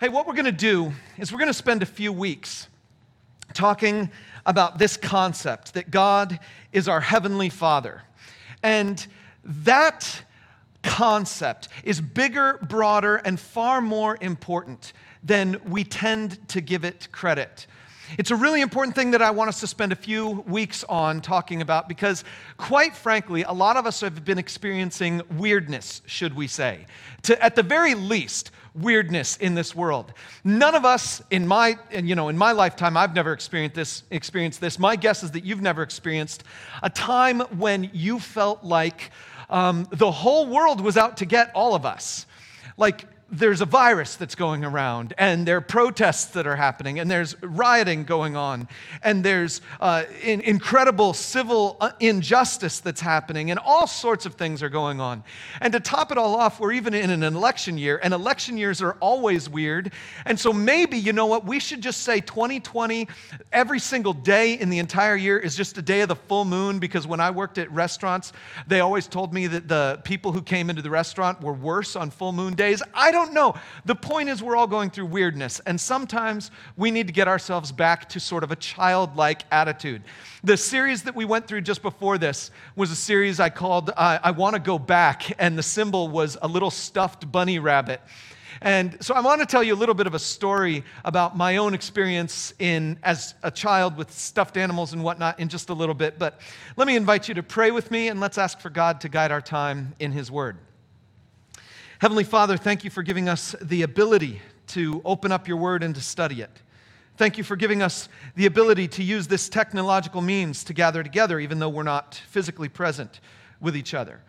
Hey, what we're going to do is we're going to spend a few weeks talking about this concept that God is our heavenly Father. And that concept is bigger, broader, and far more important than we tend to give it credit. It's a really important thing that I want us to spend a few weeks on talking about because, quite frankly, a lot of us have been experiencing weirdness, should we say. To, at the very least, weirdness in this world. None of us in my, you know, in my lifetime, I've never experienced this, experienced this. My guess is that you've never experienced a time when you felt like um, the whole world was out to get all of us. Like there's a virus that's going around, and there are protests that are happening, and there's rioting going on, and there's uh, in, incredible civil uh, injustice that's happening, and all sorts of things are going on. And to top it all off, we're even in an election year, and election years are always weird. And so maybe, you know what, we should just say 2020, every single day in the entire year is just a day of the full moon, because when I worked at restaurants, they always told me that the people who came into the restaurant were worse on full moon days. I don't know. The point is, we're all going through weirdness, and sometimes we need to get ourselves back to sort of a childlike attitude. The series that we went through just before this was a series I called uh, I Want to Go Back, and the symbol was a little stuffed bunny rabbit. And so I want to tell you a little bit of a story about my own experience in as a child with stuffed animals and whatnot in just a little bit. But let me invite you to pray with me and let's ask for God to guide our time in His Word. Heavenly Father, thank you for giving us the ability to open up your word and to study it. Thank you for giving us the ability to use this technological means to gather together, even though we're not physically present with each other.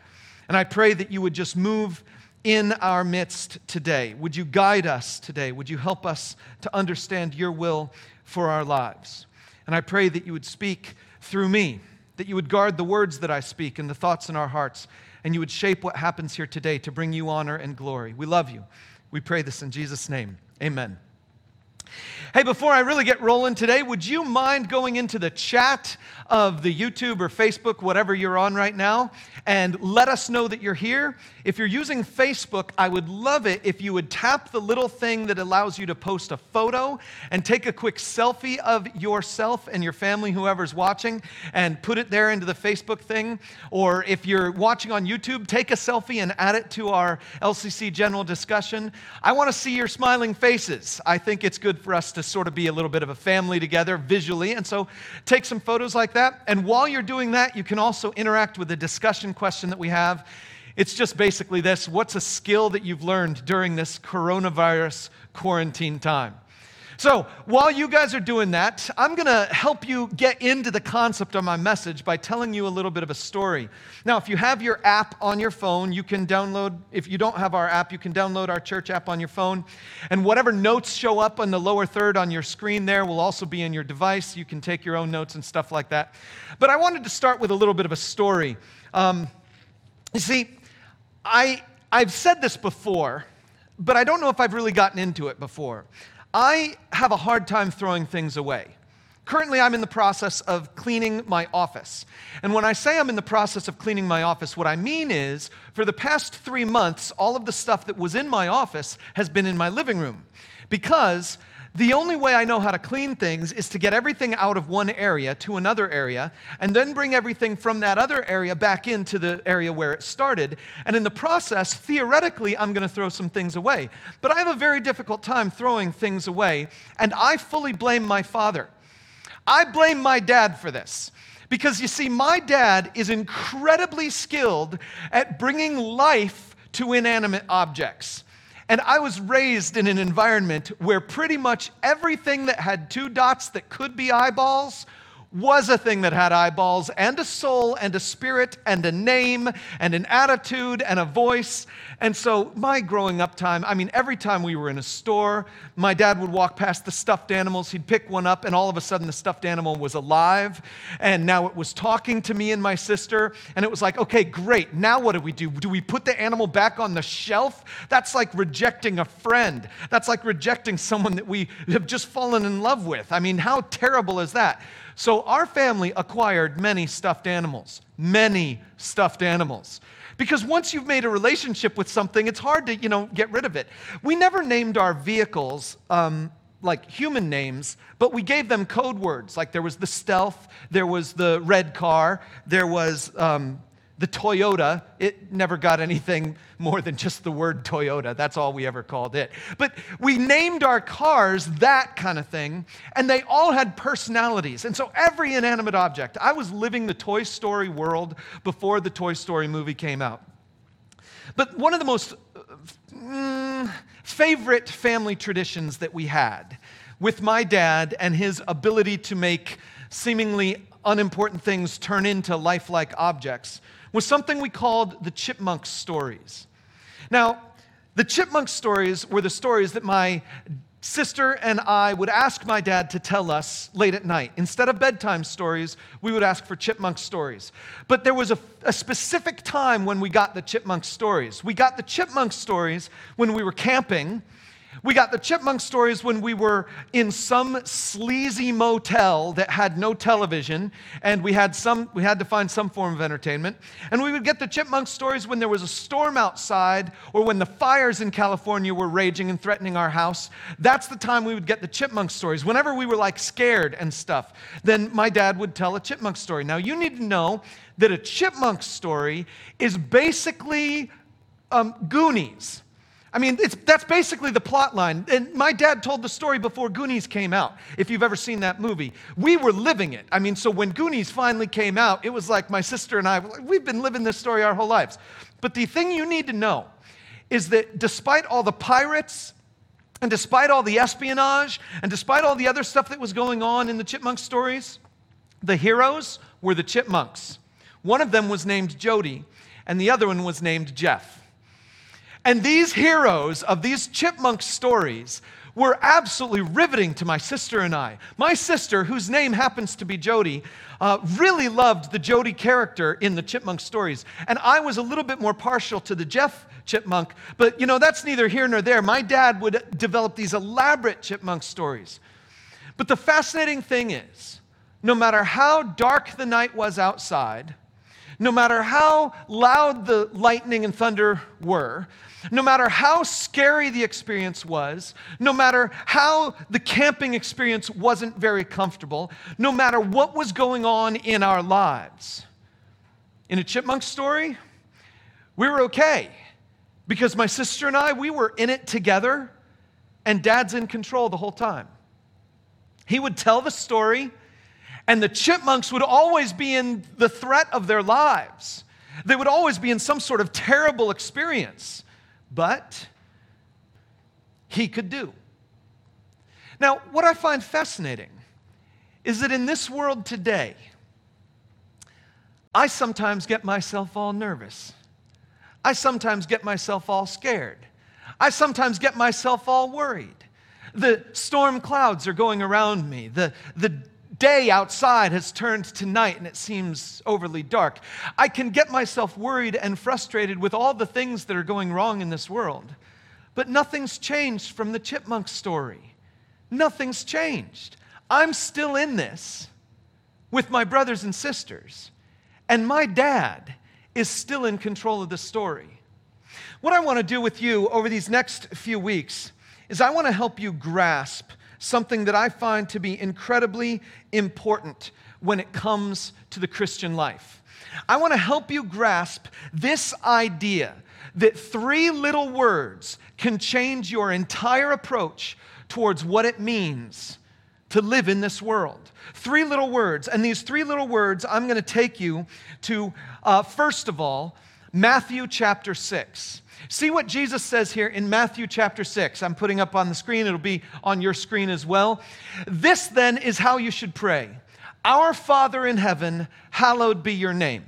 And I pray that you would just move in our midst today. Would you guide us today? Would you help us to understand your will for our lives? And I pray that you would speak through me, that you would guard the words that I speak and the thoughts in our hearts, and you would shape what happens here today to bring you honor and glory. We love you. We pray this in Jesus' name. Amen. Hey, before I really get rolling today, would you mind going into the chat of the YouTube or Facebook, whatever you're on right now, and let us know that you're here? If you're using Facebook, I would love it if you would tap the little thing that allows you to post a photo and take a quick selfie of yourself and your family, whoever's watching, and put it there into the Facebook thing. Or if you're watching on YouTube, take a selfie and add it to our LCC general discussion. I want to see your smiling faces. I think it's good for us to sort of be a little bit of a family together visually. And so take some photos like that. And while you're doing that, you can also interact with the discussion question that we have. It's just basically this What's a skill that you've learned during this coronavirus quarantine time? So, while you guys are doing that, I'm going to help you get into the concept of my message by telling you a little bit of a story. Now, if you have your app on your phone, you can download, if you don't have our app, you can download our church app on your phone. And whatever notes show up on the lower third on your screen there will also be in your device. You can take your own notes and stuff like that. But I wanted to start with a little bit of a story. Um, you see, I, I've said this before, but I don't know if I've really gotten into it before. I have a hard time throwing things away. Currently, I'm in the process of cleaning my office. And when I say I'm in the process of cleaning my office, what I mean is for the past three months, all of the stuff that was in my office has been in my living room because the only way I know how to clean things is to get everything out of one area to another area and then bring everything from that other area back into the area where it started. And in the process, theoretically, I'm going to throw some things away. But I have a very difficult time throwing things away, and I fully blame my father. I blame my dad for this. Because you see, my dad is incredibly skilled at bringing life to inanimate objects. And I was raised in an environment where pretty much everything that had two dots that could be eyeballs was a thing that had eyeballs and a soul and a spirit and a name and an attitude and a voice. And so, my growing up time, I mean, every time we were in a store, my dad would walk past the stuffed animals. He'd pick one up, and all of a sudden, the stuffed animal was alive. And now it was talking to me and my sister. And it was like, okay, great. Now what do we do? Do we put the animal back on the shelf? That's like rejecting a friend. That's like rejecting someone that we have just fallen in love with. I mean, how terrible is that? So our family acquired many stuffed animals, many stuffed animals. Because once you've made a relationship with something, it's hard to, you know, get rid of it. We never named our vehicles um, like human names, but we gave them code words. Like there was the stealth, there was the red car, there was um, the Toyota, it never got anything more than just the word Toyota. That's all we ever called it. But we named our cars that kind of thing, and they all had personalities. And so every inanimate object, I was living the Toy Story world before the Toy Story movie came out. But one of the most mm, favorite family traditions that we had with my dad and his ability to make seemingly unimportant things turn into lifelike objects was something we called the chipmunk stories. Now, the chipmunk stories were the stories that my sister and I would ask my dad to tell us late at night. Instead of bedtime stories, we would ask for chipmunk stories. But there was a, a, specific time when we got the chipmunk stories. We got the chipmunk stories when we were camping we got the chipmunk stories when we were in some sleazy motel that had no television, and we had, some, we had to find some form of entertainment. And we would get the chipmunk stories when there was a storm outside or when the fires in California were raging and threatening our house. That's the time we would get the chipmunk stories. Whenever we were like scared and stuff, then my dad would tell a chipmunk story. Now, you need to know that a chipmunk story is basically um, Goonies. I mean, that's basically the plot line. And my dad told the story before Goonies came out, if you've ever seen that movie. We were living it. I mean, so when Goonies finally came out, it was like my sister and I, we've been living this story our whole lives. But the thing you need to know is that despite all the pirates, and despite all the espionage, and despite all the other stuff that was going on in the chipmunk stories, the heroes were the chipmunks. One of them was named Jody, and the other one was named Jeff. And these heroes of these chipmunk stories were absolutely riveting to my sister and I. My sister, whose name happens to be Jody, uh, really loved the Jody character in the chipmunk stories. And I was a little bit more partial to the Jeff chipmunk, but you know, that's neither here nor there. My dad would develop these elaborate chipmunk stories. But the fascinating thing is, no matter how dark the night was outside, no matter how loud the lightning and thunder were, no matter how scary the experience was, no matter how the camping experience wasn't very comfortable, no matter what was going on in our lives, in a chipmunk story, we were okay because my sister and I, we were in it together, and dad's in control the whole time. He would tell the story, and the chipmunks would always be in the threat of their lives. They would always be in some sort of terrible experience but he could do. Now, what I find fascinating is that in this world today, I sometimes get myself all nervous. I sometimes get myself all scared. I sometimes get myself all worried. The storm clouds are going around me. The, the day outside has turned to night and it seems overly dark. I can get myself worried and frustrated with all the things that are going wrong in this world. But nothing's changed from the chipmunk story. Nothing's changed. I'm still in this with my brothers and sisters, and my dad is still in control of the story. What I want to do with you over these next few weeks is I want to help you grasp something that I find to be incredibly important when it comes to the Christian life. I want to help you grasp this idea that three little words can change your entire approach towards what it means to live in this world. Three little words. And these three little words, I'm going to take you to, uh, first of all, Matthew chapter 6. See what Jesus says here in Matthew chapter 6. I'm putting up on the screen, it'll be on your screen as well. This then is how you should pray Our Father in heaven, hallowed be your name.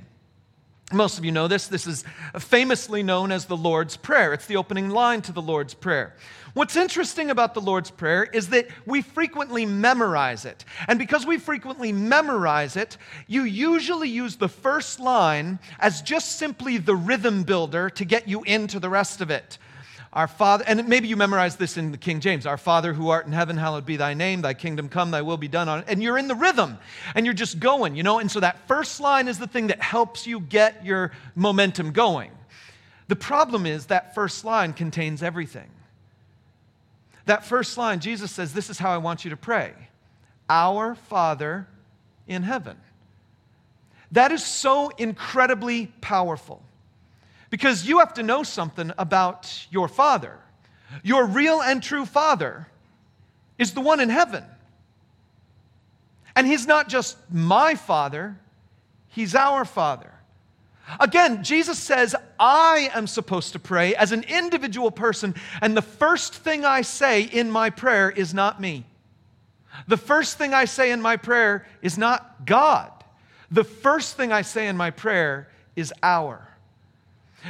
Most of you know this. This is famously known as the Lord's Prayer. It's the opening line to the Lord's Prayer. What's interesting about the Lord's Prayer is that we frequently memorize it. And because we frequently memorize it, you usually use the first line as just simply the rhythm builder to get you into the rest of it. Our Father, and maybe you memorize this in the King James Our Father who art in heaven, hallowed be thy name, thy kingdom come, thy will be done on And you're in the rhythm and you're just going, you know? And so that first line is the thing that helps you get your momentum going. The problem is that first line contains everything. That first line, Jesus says, This is how I want you to pray Our Father in heaven. That is so incredibly powerful. Because you have to know something about your Father. Your real and true Father is the one in heaven. And He's not just my Father, He's our Father. Again, Jesus says, I am supposed to pray as an individual person, and the first thing I say in my prayer is not me. The first thing I say in my prayer is not God. The first thing I say in my prayer is our.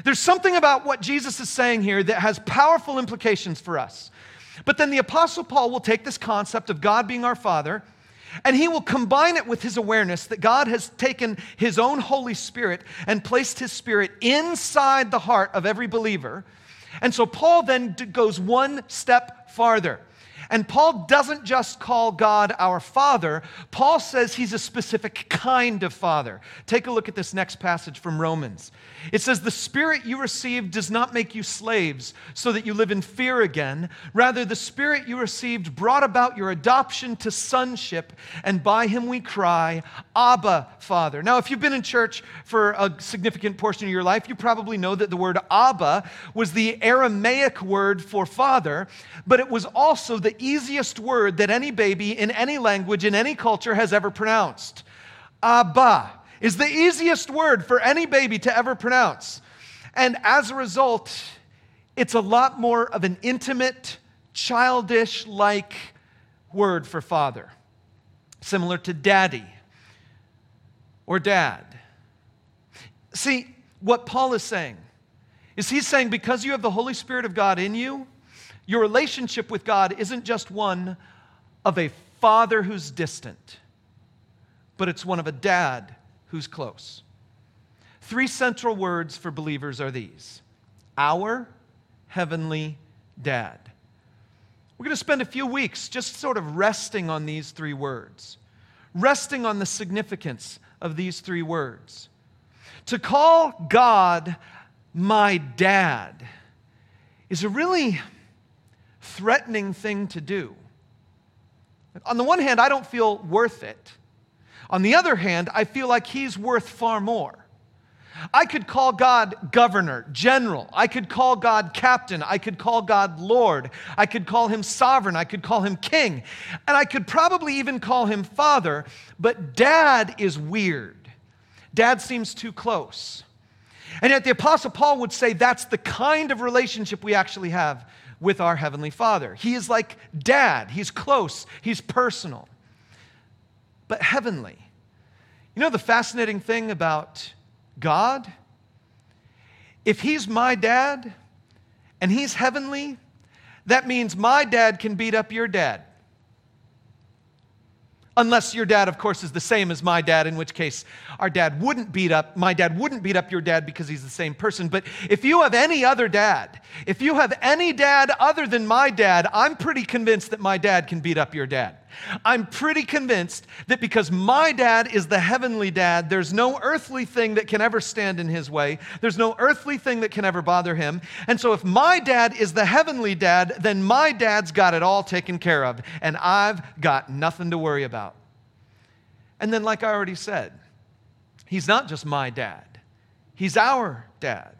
There's something about what Jesus is saying here that has powerful implications for us. But then the Apostle Paul will take this concept of God being our Father and he will combine it with his awareness that God has taken his own Holy Spirit and placed his Spirit inside the heart of every believer. And so Paul then goes one step farther. And Paul doesn't just call God our Father, Paul says he's a specific kind of Father. Take a look at this next passage from Romans. It says, The Spirit you received does not make you slaves so that you live in fear again. Rather, the Spirit you received brought about your adoption to sonship, and by him we cry, Abba, Father. Now, if you've been in church for a significant portion of your life, you probably know that the word Abba was the Aramaic word for father, but it was also the easiest word that any baby in any language, in any culture, has ever pronounced. Abba is the easiest word for any baby to ever pronounce. And as a result, it's a lot more of an intimate, childish like word for father, similar to daddy or dad. See, what Paul is saying is he's saying because you have the Holy Spirit of God in you, your relationship with God isn't just one of a father who's distant, but it's one of a dad who's close. Three central words for believers are these Our Heavenly Dad. We're going to spend a few weeks just sort of resting on these three words, resting on the significance of these three words. To call God my dad is a really threatening thing to do. On the one hand, I don't feel worth it. On the other hand, I feel like he's worth far more. I could call God governor, general. I could call God captain. I could call God Lord. I could call him sovereign. I could call him king. And I could probably even call him father. But dad is weird. Dad seems too close. And yet the Apostle Paul would say that's the kind of relationship we actually have with our Heavenly Father. He is like dad, he's close, he's personal but heavenly. You know the fascinating thing about God? If He's my dad and He's heavenly, that means my dad can beat up your dad. Unless your dad, of course, is the same as my dad, in which case our dad wouldn't beat up, my dad wouldn't beat up your dad because he's the same person. But if you have any other dad, if you have any dad other than my dad, I'm pretty convinced that my dad can beat up your dad. I'm pretty convinced that because my dad is the heavenly dad, there's no earthly thing that can ever stand in his way. There's no earthly thing that can ever bother him. And so if my dad is the heavenly dad, then my dad's got it all taken care of, and I've got nothing to worry about. And then, like I already said, he's not just my dad, he's our dad.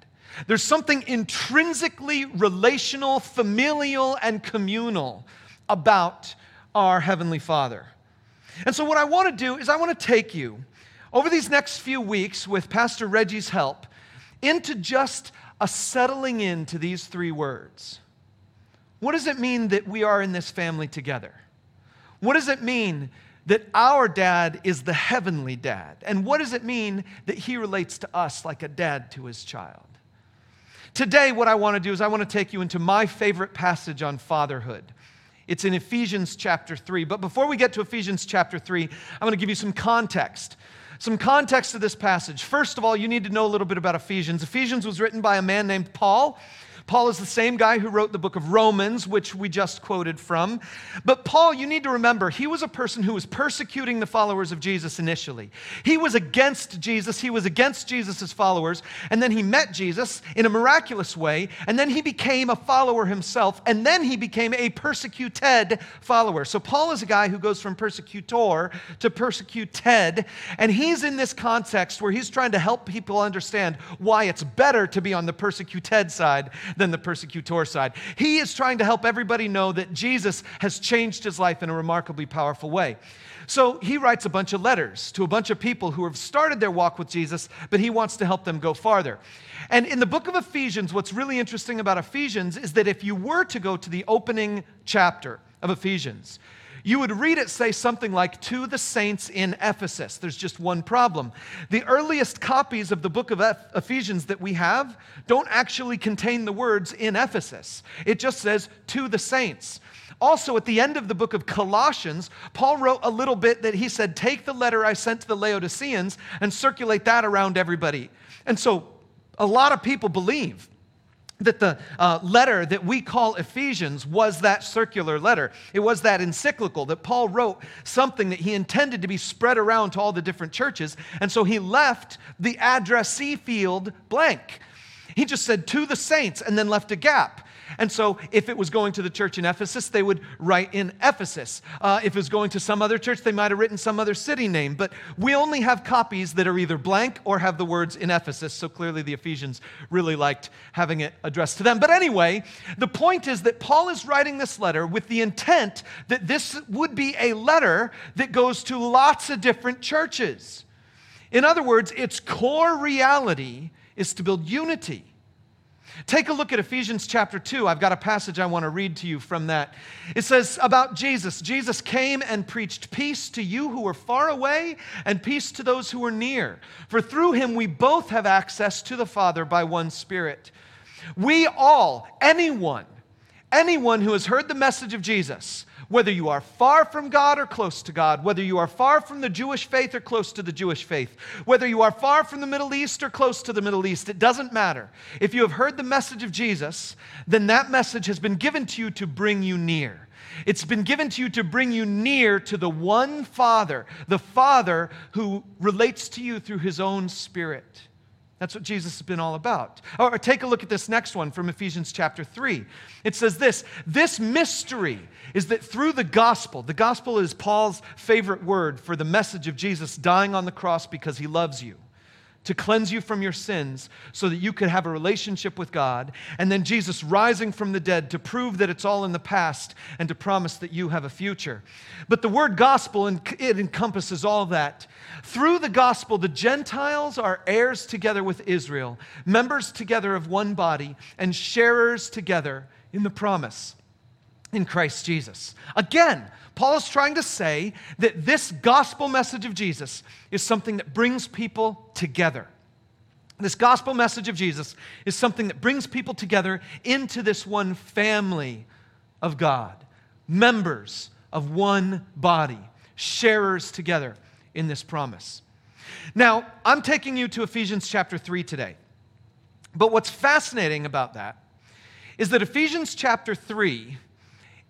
There's something intrinsically relational, familial, and communal about our Heavenly Father. And so, what I want to do is, I want to take you over these next few weeks with Pastor Reggie's help into just a settling into these three words. What does it mean that we are in this family together? What does it mean that our dad is the heavenly dad? And what does it mean that he relates to us like a dad to his child? Today, what I want to do is I want to take you into my favorite passage on fatherhood. It's in Ephesians chapter 3. But before we get to Ephesians chapter 3, I'm going to give you some context. Some context to this passage. First of all, you need to know a little bit about Ephesians. Ephesians was written by a man named Paul. Paul is the same guy who wrote the book of Romans, which we just quoted from. But Paul, you need to remember, he was a person who was persecuting the followers of Jesus initially. He was against Jesus, he was against Jesus' followers, and then he met Jesus in a miraculous way, and then he became a follower himself, and then he became a persecuted follower. So Paul is a guy who goes from persecutor to persecuted, and he's in this context where he's trying to help people understand why it's better to be on the persecuted side than the persecutor side. He is trying to help everybody know that Jesus has changed his life in a remarkably powerful way. So he writes a bunch of letters to a bunch of people who have started their walk with Jesus, but he wants to help them go farther. And in the book of Ephesians, what's really interesting about Ephesians is that if you were to go to the opening chapter of Ephesians, you would read it say something like, To the saints in Ephesus. There's just one problem. The earliest copies of the book of Ephesians that we have don't actually contain the words in Ephesus, it just says, To the saints. Also, at the end of the book of Colossians, Paul wrote a little bit that he said, Take the letter I sent to the Laodiceans and circulate that around everybody. And so, a lot of people believe that the uh, letter that we call Ephesians was that circular letter. It was that encyclical that Paul wrote something that he intended to be spread around to all the different churches. And so he left the addressee field blank. He just said to the saints and then left a gap. And so, if it was going to the church in Ephesus, they would write in Ephesus. Uh, if it was going to some other church, they might have written some other city name. But we only have copies that are either blank or have the words in Ephesus. So clearly, the Ephesians really liked having it addressed to them. But anyway, the point is that Paul is writing this letter with the intent that this would be a letter that goes to lots of different churches. In other words, its core reality is to build unity. Take a look at Ephesians chapter 2. I've got a passage I want to read to you from that. It says about Jesus Jesus came and preached peace to you who are far away and peace to those who are near. For through him we both have access to the Father by one Spirit. We all, anyone, anyone who has heard the message of Jesus, whether you are far from God or close to God, whether you are far from the Jewish faith or close to the Jewish faith, whether you are far from the Middle East or close to the Middle East, it doesn't matter. If you have heard the message of Jesus, then that message has been given to you to bring you near. It's been given to you to bring you near to the one Father, the Father who relates to you through his own Spirit. That's what Jesus has been all about. Or, take a look at this next one from Ephesians chapter 3. It says this This mystery is that through the gospel, the gospel is Paul's favorite word for the message of Jesus dying on the cross because he loves you to cleanse you from your sins so that you could have a relationship with God, and then Jesus rising from the dead to prove that it's all in the past and to promise that you have a future. But the word gospel, it encompasses all that. Through the gospel, the Gentiles are heirs together with Israel, members together of one body, and sharers together in the promise in Christ Jesus. Again, Paul is trying to say that this gospel message of Jesus is something that brings people together. This gospel message of Jesus is something that brings people together into this one family of God, members of one body, sharers together in this promise. Now, I'm taking you to Ephesians chapter 3 today. But what's fascinating about that is that Ephesians chapter 3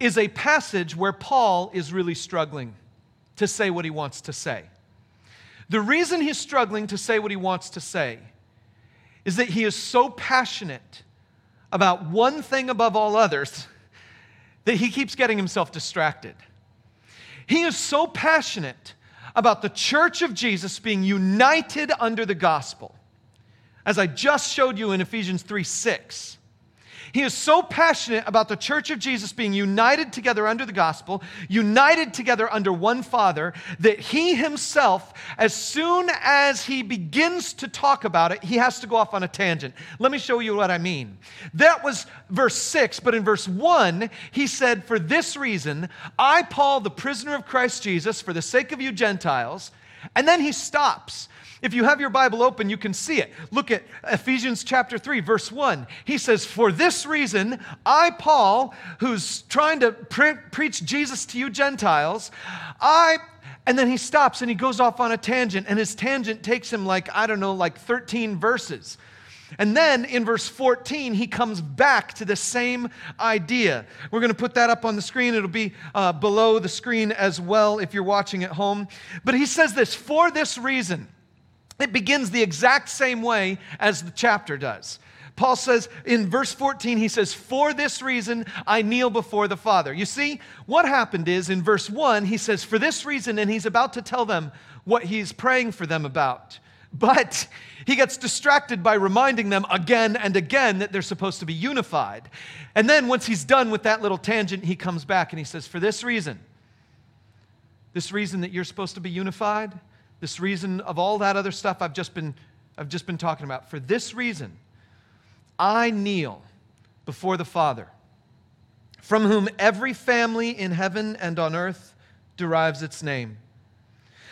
is a passage where Paul is really struggling to say what he wants to say. The reason he's struggling to say what he wants to say is that he is so passionate about one thing above all others that he keeps getting himself distracted. He is so passionate about the church of Jesus being united under the gospel. As I just showed you in Ephesians 3 6, he is so passionate about the church of Jesus being united together under the gospel, united together under one Father, that he himself, as soon as he begins to talk about it, he has to go off on a tangent. Let me show you what I mean. That was verse 6, but in verse 1, he said, For this reason, I, Paul, the prisoner of Christ Jesus, for the sake of you Gentiles, and then he stops. If you have your Bible open, you can see it. Look at Ephesians chapter 3, verse 1. He says, For this reason, I, Paul, who's trying to pre- preach Jesus to you Gentiles, I, and then he stops and he goes off on a tangent, and his tangent takes him like, I don't know, like 13 verses. And then in verse 14, he comes back to the same idea. We're going to put that up on the screen. It'll be uh, below the screen as well if you're watching at home. But he says this for this reason. It begins the exact same way as the chapter does. Paul says in verse 14, he says, For this reason I kneel before the Father. You see, what happened is in verse 1, he says, For this reason, and he's about to tell them what he's praying for them about. But he gets distracted by reminding them again and again that they're supposed to be unified. And then once he's done with that little tangent, he comes back and he says, For this reason, this reason that you're supposed to be unified, this reason of all that other stuff I've just been, I've just been talking about, for this reason, I kneel before the Father, from whom every family in heaven and on earth derives its name.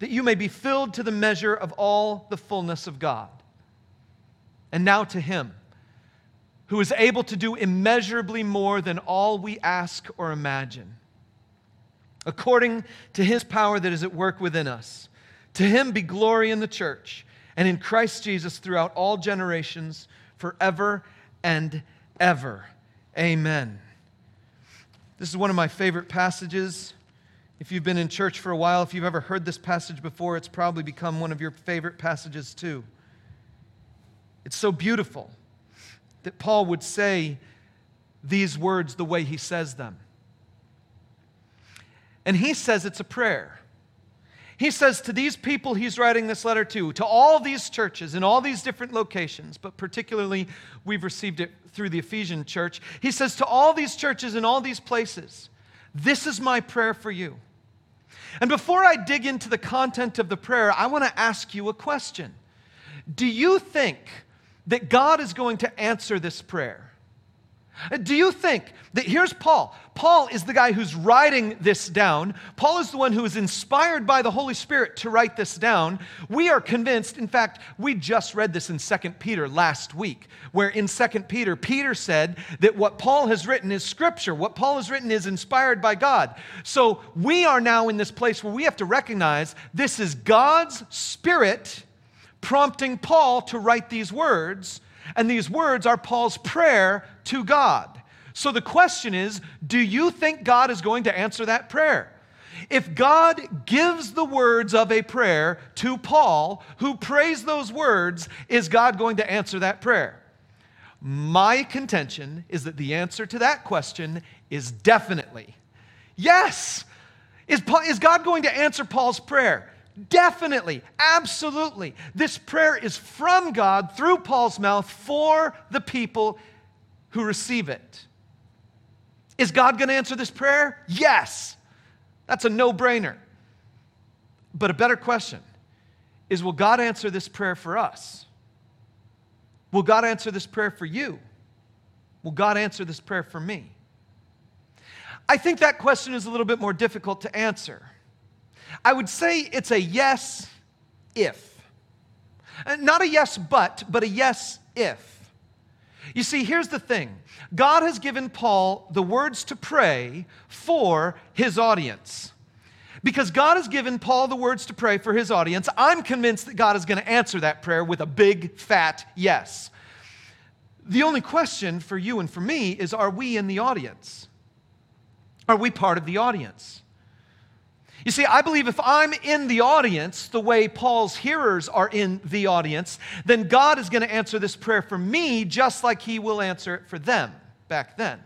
that you may be filled to the measure of all the fullness of God. And now to Him, who is able to do immeasurably more than all we ask or imagine, according to His power that is at work within us. To Him be glory in the church and in Christ Jesus throughout all generations, forever and ever. Amen. This is one of my favorite passages. If you've been in church for a while, if you've ever heard this passage before, it's probably become one of your favorite passages too. It's so beautiful that Paul would say these words the way he says them. And he says it's a prayer. He says to these people he's writing this letter to, to all these churches in all these different locations, but particularly we've received it through the Ephesian church. He says to all these churches in all these places, This is my prayer for you. And before I dig into the content of the prayer, I want to ask you a question. Do you think that God is going to answer this prayer? Do you think that here's Paul? Paul is the guy who's writing this down. Paul is the one who is inspired by the Holy Spirit to write this down. We are convinced, in fact, we just read this in 2 Peter last week, where in 2 Peter, Peter said that what Paul has written is scripture. What Paul has written is inspired by God. So we are now in this place where we have to recognize this is God's Spirit prompting Paul to write these words and these words are Paul's prayer to God. So the question is do you think God is going to answer that prayer? If God gives the words of a prayer to Paul, who prays those words, is God going to answer that prayer? My contention is that the answer to that question is definitely yes. Is, Paul, is God going to answer Paul's prayer? Definitely, absolutely. This prayer is from God through Paul's mouth for the people who receive it. Is God going to answer this prayer? Yes. That's a no brainer. But a better question is will God answer this prayer for us? Will God answer this prayer for you? Will God answer this prayer for me? I think that question is a little bit more difficult to answer. I would say it's a yes if. Uh, not a yes but, but a yes if. You see, here's the thing God has given Paul the words to pray for his audience. Because God has given Paul the words to pray for his audience, I'm convinced that God is going to answer that prayer with a big, fat yes. The only question for you and for me is are we in the audience? Are we part of the audience? You see, I believe if I'm in the audience the way Paul's hearers are in the audience, then God is going to answer this prayer for me just like he will answer it for them back then.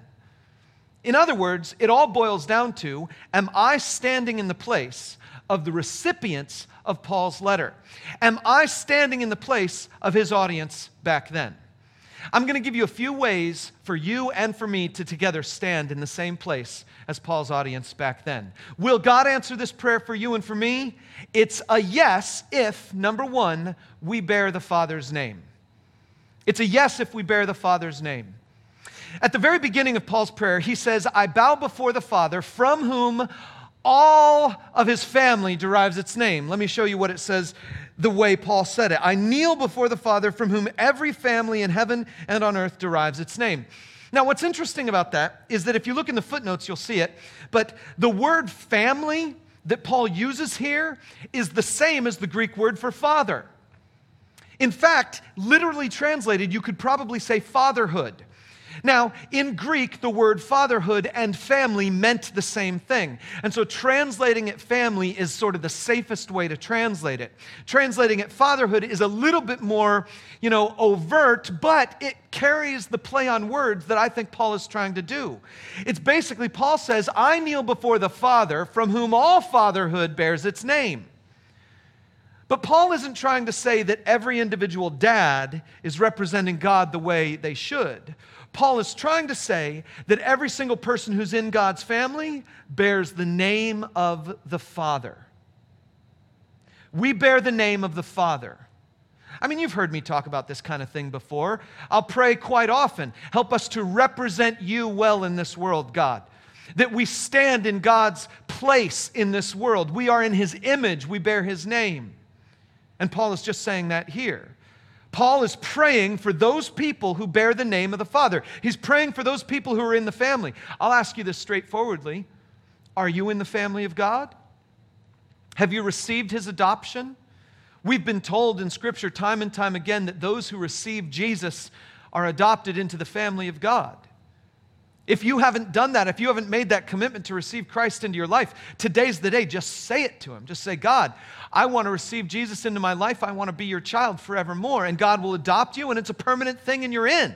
In other words, it all boils down to Am I standing in the place of the recipients of Paul's letter? Am I standing in the place of his audience back then? I'm going to give you a few ways for you and for me to together stand in the same place as Paul's audience back then. Will God answer this prayer for you and for me? It's a yes if, number one, we bear the Father's name. It's a yes if we bear the Father's name. At the very beginning of Paul's prayer, he says, I bow before the Father, from whom all of his family derives its name. Let me show you what it says the way Paul said it. I kneel before the Father, from whom every family in heaven and on earth derives its name. Now, what's interesting about that is that if you look in the footnotes, you'll see it, but the word family that Paul uses here is the same as the Greek word for father. In fact, literally translated, you could probably say fatherhood. Now, in Greek, the word fatherhood and family meant the same thing. And so translating it family is sort of the safest way to translate it. Translating it fatherhood is a little bit more, you know, overt, but it carries the play on words that I think Paul is trying to do. It's basically, Paul says, I kneel before the Father from whom all fatherhood bears its name. But Paul isn't trying to say that every individual dad is representing God the way they should. Paul is trying to say that every single person who's in God's family bears the name of the Father. We bear the name of the Father. I mean, you've heard me talk about this kind of thing before. I'll pray quite often. Help us to represent you well in this world, God. That we stand in God's place in this world. We are in His image, we bear His name. And Paul is just saying that here. Paul is praying for those people who bear the name of the Father. He's praying for those people who are in the family. I'll ask you this straightforwardly Are you in the family of God? Have you received his adoption? We've been told in Scripture time and time again that those who receive Jesus are adopted into the family of God. If you haven't done that, if you haven't made that commitment to receive Christ into your life, today's the day. Just say it to Him. Just say, God, I want to receive Jesus into my life. I want to be your child forevermore. And God will adopt you, and it's a permanent thing, and you're in.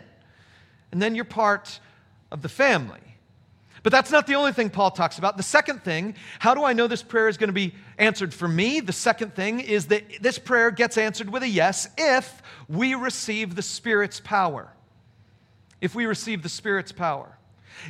And then you're part of the family. But that's not the only thing Paul talks about. The second thing, how do I know this prayer is going to be answered for me? The second thing is that this prayer gets answered with a yes if we receive the Spirit's power. If we receive the Spirit's power.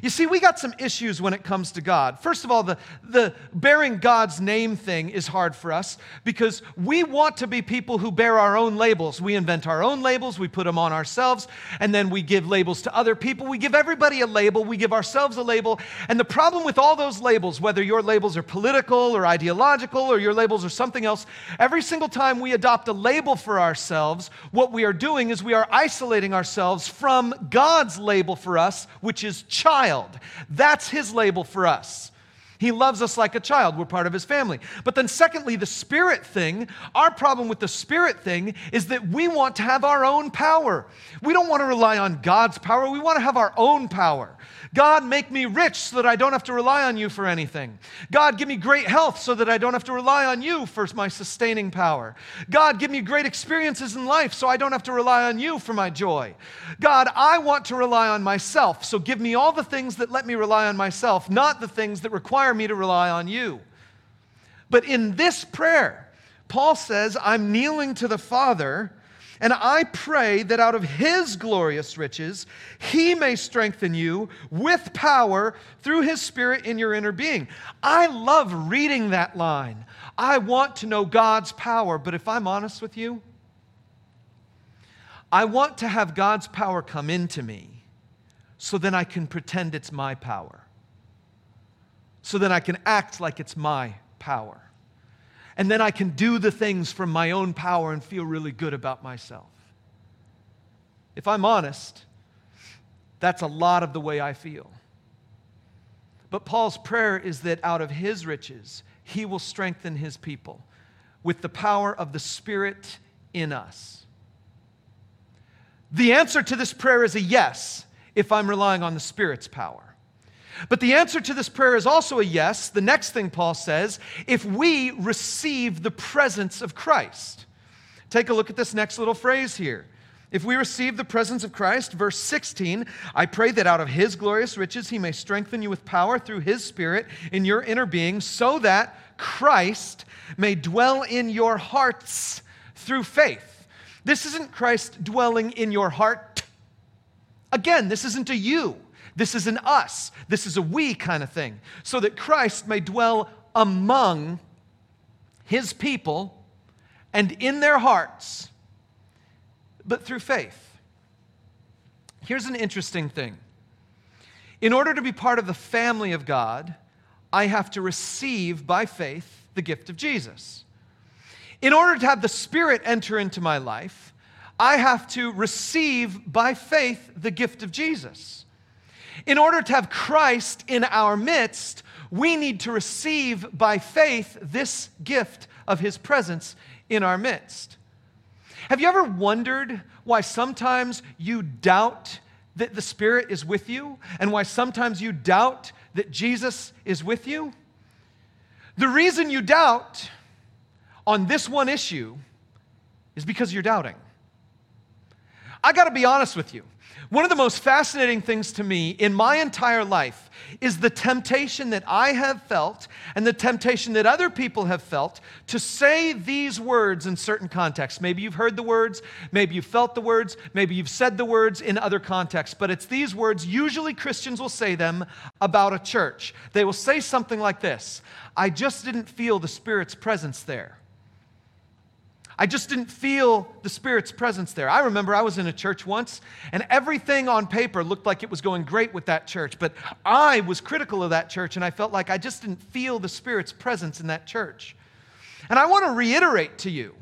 You see, we got some issues when it comes to God. First of all, the, the bearing God's name thing is hard for us because we want to be people who bear our own labels. We invent our own labels, we put them on ourselves, and then we give labels to other people. We give everybody a label, we give ourselves a label. And the problem with all those labels, whether your labels are political or ideological or your labels are something else, every single time we adopt a label for ourselves, what we are doing is we are isolating ourselves from God's label for us, which is child child. That's his label for us. He loves us like a child. We're part of his family. But then, secondly, the spirit thing, our problem with the spirit thing is that we want to have our own power. We don't want to rely on God's power, we want to have our own power. God, make me rich so that I don't have to rely on you for anything. God, give me great health so that I don't have to rely on you for my sustaining power. God, give me great experiences in life so I don't have to rely on you for my joy. God, I want to rely on myself, so give me all the things that let me rely on myself, not the things that require me to rely on you. But in this prayer, Paul says, I'm kneeling to the Father and I pray that out of his glorious riches, he may strengthen you with power through his spirit in your inner being. I love reading that line. I want to know God's power, but if I'm honest with you, I want to have God's power come into me so then I can pretend it's my power. So then I can act like it's my power and then I can do the things from my own power and feel really good about myself. If I'm honest, that's a lot of the way I feel. But Paul's prayer is that out of his riches, he will strengthen his people with the power of the Spirit in us. The answer to this prayer is a yes if I'm relying on the Spirit's power. But the answer to this prayer is also a yes. The next thing Paul says if we receive the presence of Christ. Take a look at this next little phrase here. If we receive the presence of Christ, verse 16, I pray that out of his glorious riches he may strengthen you with power through his spirit in your inner being, so that Christ may dwell in your hearts through faith. This isn't Christ dwelling in your heart. Again, this isn't a you. This is an us. This is a we kind of thing. So that Christ may dwell among his people and in their hearts, but through faith. Here's an interesting thing In order to be part of the family of God, I have to receive by faith the gift of Jesus. In order to have the Spirit enter into my life, I have to receive by faith the gift of Jesus. In order to have Christ in our midst, we need to receive by faith this gift of his presence in our midst. Have you ever wondered why sometimes you doubt that the Spirit is with you and why sometimes you doubt that Jesus is with you? The reason you doubt on this one issue is because you're doubting. I got to be honest with you. One of the most fascinating things to me in my entire life is the temptation that I have felt and the temptation that other people have felt to say these words in certain contexts. Maybe you've heard the words, maybe you've felt the words, maybe you've said the words in other contexts, but it's these words. Usually Christians will say them about a church. They will say something like this I just didn't feel the Spirit's presence there. I just didn't feel the Spirit's presence there. I remember I was in a church once, and everything on paper looked like it was going great with that church, but I was critical of that church, and I felt like I just didn't feel the Spirit's presence in that church. And I want to reiterate to you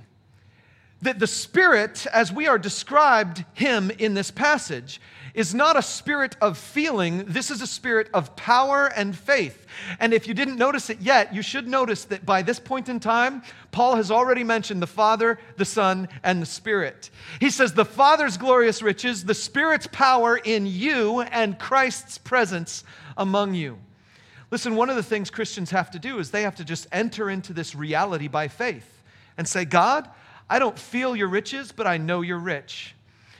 that the Spirit, as we are described Him in this passage, is not a spirit of feeling. This is a spirit of power and faith. And if you didn't notice it yet, you should notice that by this point in time, Paul has already mentioned the Father, the Son, and the Spirit. He says, The Father's glorious riches, the Spirit's power in you, and Christ's presence among you. Listen, one of the things Christians have to do is they have to just enter into this reality by faith and say, God, I don't feel your riches, but I know you're rich.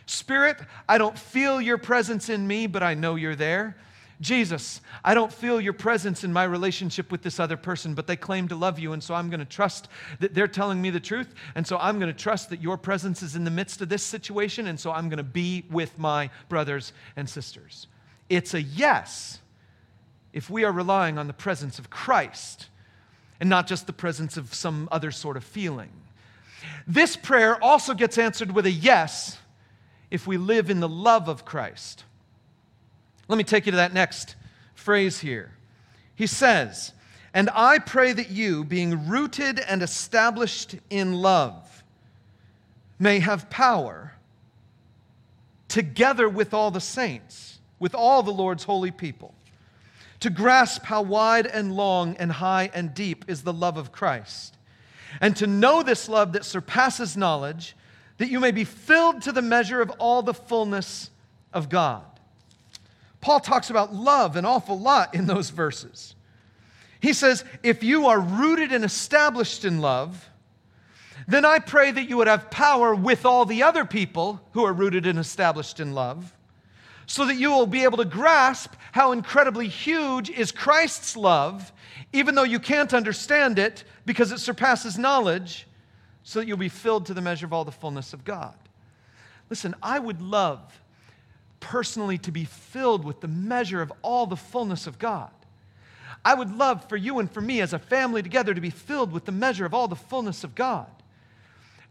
Spirit, I don't feel your presence in me, but I know you're there. Jesus, I don't feel your presence in my relationship with this other person, but they claim to love you, and so I'm going to trust that they're telling me the truth, and so I'm going to trust that your presence is in the midst of this situation, and so I'm going to be with my brothers and sisters. It's a yes if we are relying on the presence of Christ and not just the presence of some other sort of feeling. This prayer also gets answered with a yes if we live in the love of Christ. Let me take you to that next phrase here. He says, And I pray that you, being rooted and established in love, may have power together with all the saints, with all the Lord's holy people, to grasp how wide and long and high and deep is the love of Christ, and to know this love that surpasses knowledge that you may be filled to the measure of all the fullness of God. Paul talks about love an awful lot in those verses. He says, If you are rooted and established in love, then I pray that you would have power with all the other people who are rooted and established in love, so that you will be able to grasp how incredibly huge is Christ's love, even though you can't understand it because it surpasses knowledge so that you'll be filled to the measure of all the fullness of God. Listen, I would love personally to be filled with the measure of all the fullness of God. I would love for you and for me as a family together to be filled with the measure of all the fullness of God.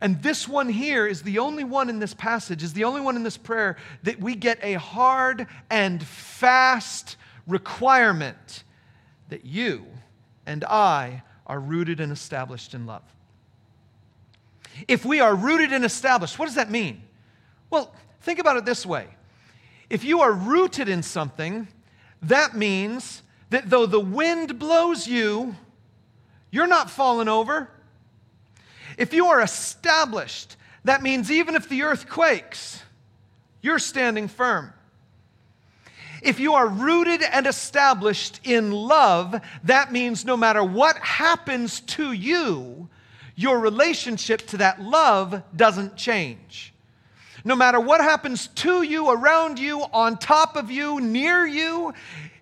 And this one here is the only one in this passage, is the only one in this prayer that we get a hard and fast requirement that you and I are rooted and established in love. If we are rooted and established, what does that mean? Well, think about it this way if you are rooted in something, that means that though the wind blows you, you're not falling over. If you are established, that means even if the earth quakes, you're standing firm. If you are rooted and established in love, that means no matter what happens to you, your relationship to that love doesn't change. No matter what happens to you, around you, on top of you, near you,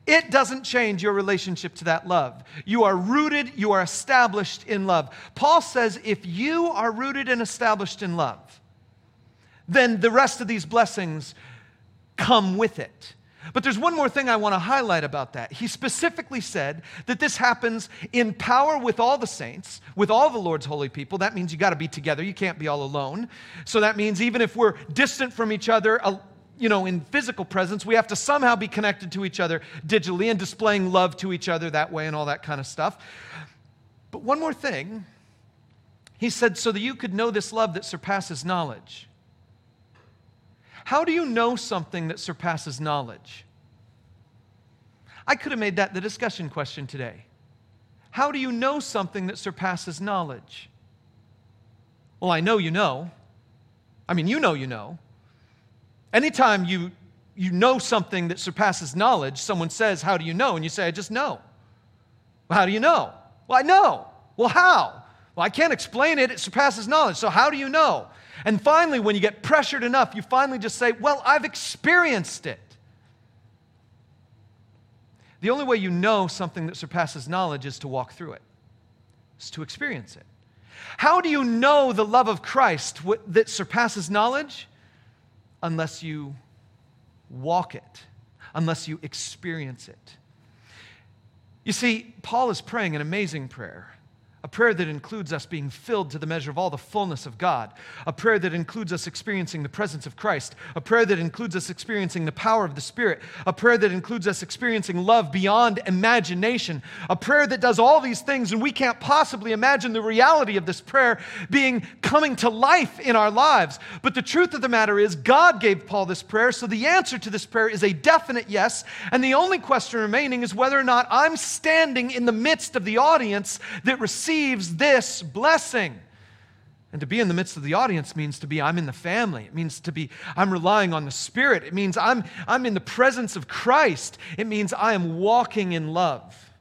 it doesn't change your relationship to that love. You are rooted, you are established in love. Paul says if you are rooted and established in love, then the rest of these blessings come with it. But there's one more thing I want to highlight about that. He specifically said that this happens in power with all the saints, with all the Lord's holy people. That means you got to be together. You can't be all alone. So that means even if we're distant from each other, uh, you know, in physical presence. We have to somehow be connected to each other digitally and displaying love to each other that way and all that kind of stuff. But one more thing. He said, so that you could know this love that surpasses knowledge. How do you know something that surpasses knowledge? I could have made that the discussion question today. How do you know something that surpasses knowledge? Well, I know you know. I mean, you know you know. Anytime you, you know something that surpasses knowledge, someone says, How do you know? And you say, I just know. Well, how do you know? Well, I know. Well, how? Well, I can't explain it. It surpasses knowledge. So, how do you know? And finally, when you get pressured enough, you finally just say, Well, I've experienced it. The only way you know something that surpasses knowledge is to walk through it, is to experience it. How do you know the love of Christ that surpasses knowledge? Unless you walk it, unless you experience it. You see, Paul is praying an amazing prayer a prayer that includes us being filled to the measure of all the fullness of God, a prayer that includes us experiencing the presence of Christ, a prayer that includes us experiencing the power of the Spirit, a prayer that includes us experiencing love beyond imagination, a prayer that does all these things, and we can't possibly imagine the reality of this prayer being coming to life in our lives. But the truth of the matter is, God gave Paul this prayer, so the answer to this prayer is a definite yes, and the only question remaining is whether or not I'm standing in the midst of the audience that receives receives this blessing. And to be in the midst of the audience means to be, I'm in the family. It means to be, I'm relying on the Spirit. It means I'm, I'm in the presence of Christ. It means I am walking in love.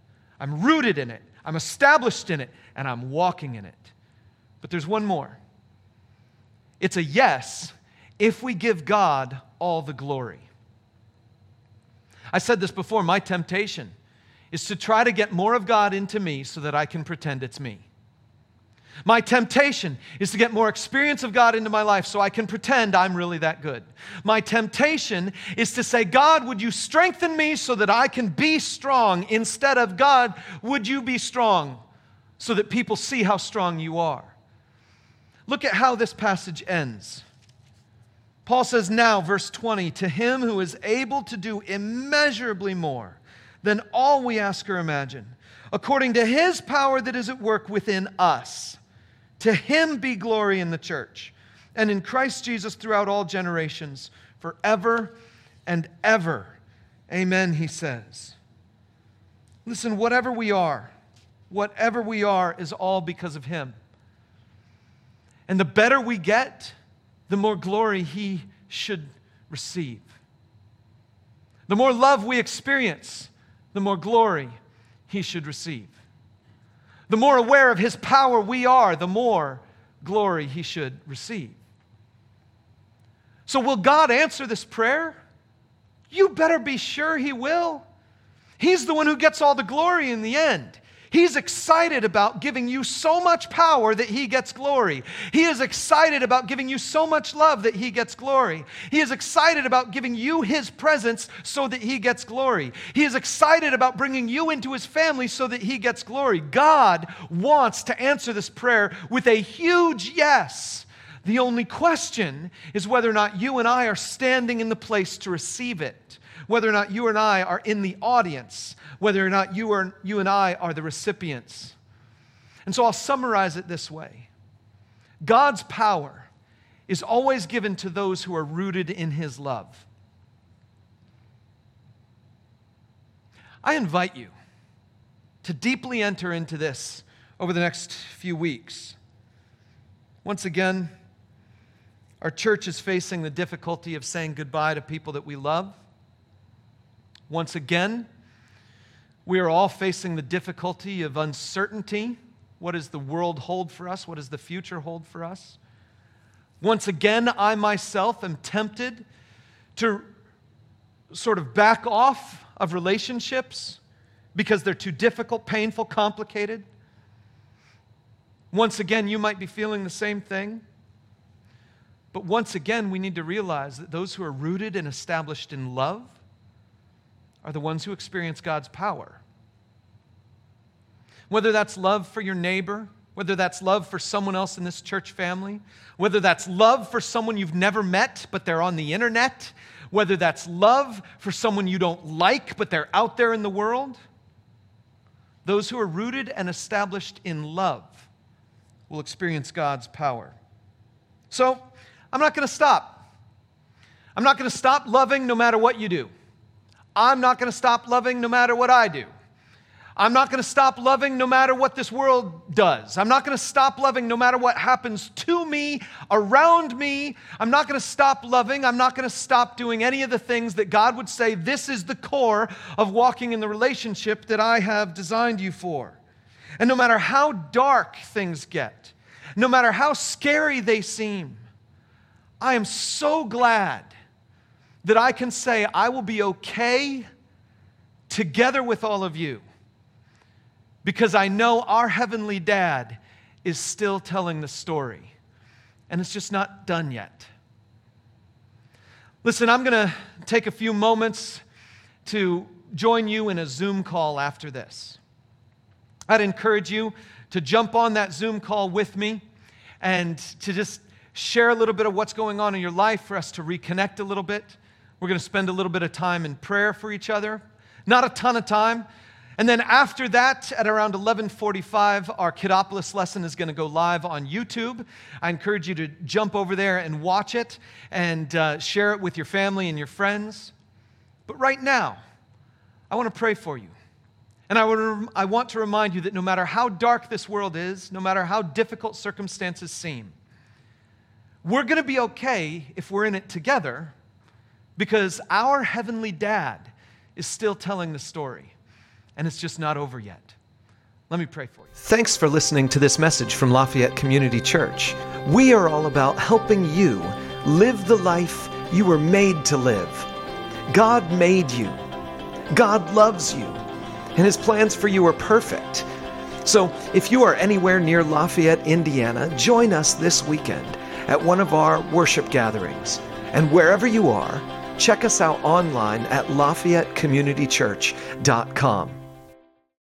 I'm rooted in it, I'm established in it, and I'm walking in it. But there's one more it's a yes if we give God all the glory. I said this before my temptation is to try to get more of God into me so that I can pretend it's me. My temptation is to get more experience of God into my life so I can pretend I'm really that good. My temptation is to say, God, would you strengthen me so that I can be strong? Instead of, God, would you be strong so that people see how strong you are? Look at how this passage ends. Paul says, Now, verse 20, to him who is able to do immeasurably more than all we ask or imagine, according to his power that is at work within us. To him be glory in the church and in Christ Jesus throughout all generations, forever and ever. Amen, he says. Listen, whatever we are, whatever we are is all because of him. And the better we get, the more glory he should receive. The more love we experience, the more glory he should receive. The more aware of his power we are, the more glory he should receive. So, will God answer this prayer? You better be sure he will. He's the one who gets all the glory in the end. He's excited about giving you so much power that He gets glory. He is excited about giving you so much love that He gets glory. He is excited about giving you His presence so that He gets glory. He is excited about bringing you into His family so that He gets glory. God wants to answer this prayer with a huge yes. The only question is whether or not you and I are standing in the place to receive it, whether or not you and I are in the audience whether or not you, are, you and I are the recipients. And so I'll summarize it this way God's power is always given to those who are rooted in his love. I invite you to deeply enter into this over the next few weeks. Once again, our church is facing the difficulty of saying goodbye to people that we love. Once again, we are all facing the difficulty of uncertainty. What does the world hold for us? What does the future hold for us? Once again, I myself am tempted to sort of back off of relationships because they're too difficult, painful, complicated. Once again, you might be feeling the same thing. But once again, we need to realize that those who are rooted and established in love are the ones who experience God's power. Whether that's love for your neighbor, whether that's love for someone else in this church family, whether that's love for someone you've never met but they're on the internet, whether that's love for someone you don't like but they're out there in the world, those who are rooted and established in love will experience God's power. So, I'm not going to stop. I'm not going to stop loving no matter what you do. I'm not going to stop loving no matter what I do. I'm not going to stop loving no matter what this world does. I'm not going to stop loving no matter what happens to me, around me. I'm not going to stop loving. I'm not going to stop doing any of the things that God would say this is the core of walking in the relationship that I have designed you for. And no matter how dark things get, no matter how scary they seem, I am so glad that I can say I will be okay together with all of you because I know our Heavenly Dad is still telling the story and it's just not done yet. Listen, I'm going to take a few moments to join you in a Zoom call after this. I'd encourage you to jump on that Zoom call with me and to just share a little bit of what's going on in your life for us to reconnect a little bit. We're going to spend a little bit of time in prayer for each other. Not a ton of time, and then after that, at around 11:45, our Kidopolis lesson is going to go live on YouTube. I encourage you to jump over there and watch it and uh, share it with your family and your friends. But right now, I want to pray for you. And I, would, I want to remind you that no matter how dark this world is, no matter how difficult circumstances seem, we're going to be okay if we're in it together because our heavenly dad is still telling the story and it's just not over yet. Let me pray for you. Thanks for listening to this message from Lafayette Community Church. We are all about helping you live the life you were made to live. God made you, God loves you, and His plans for you are perfect. So, if you are anywhere near Lafayette, Indiana, join us this weekend at one of our worship gatherings. And wherever you are, check us out online at LafayetteCommunityChurch.com.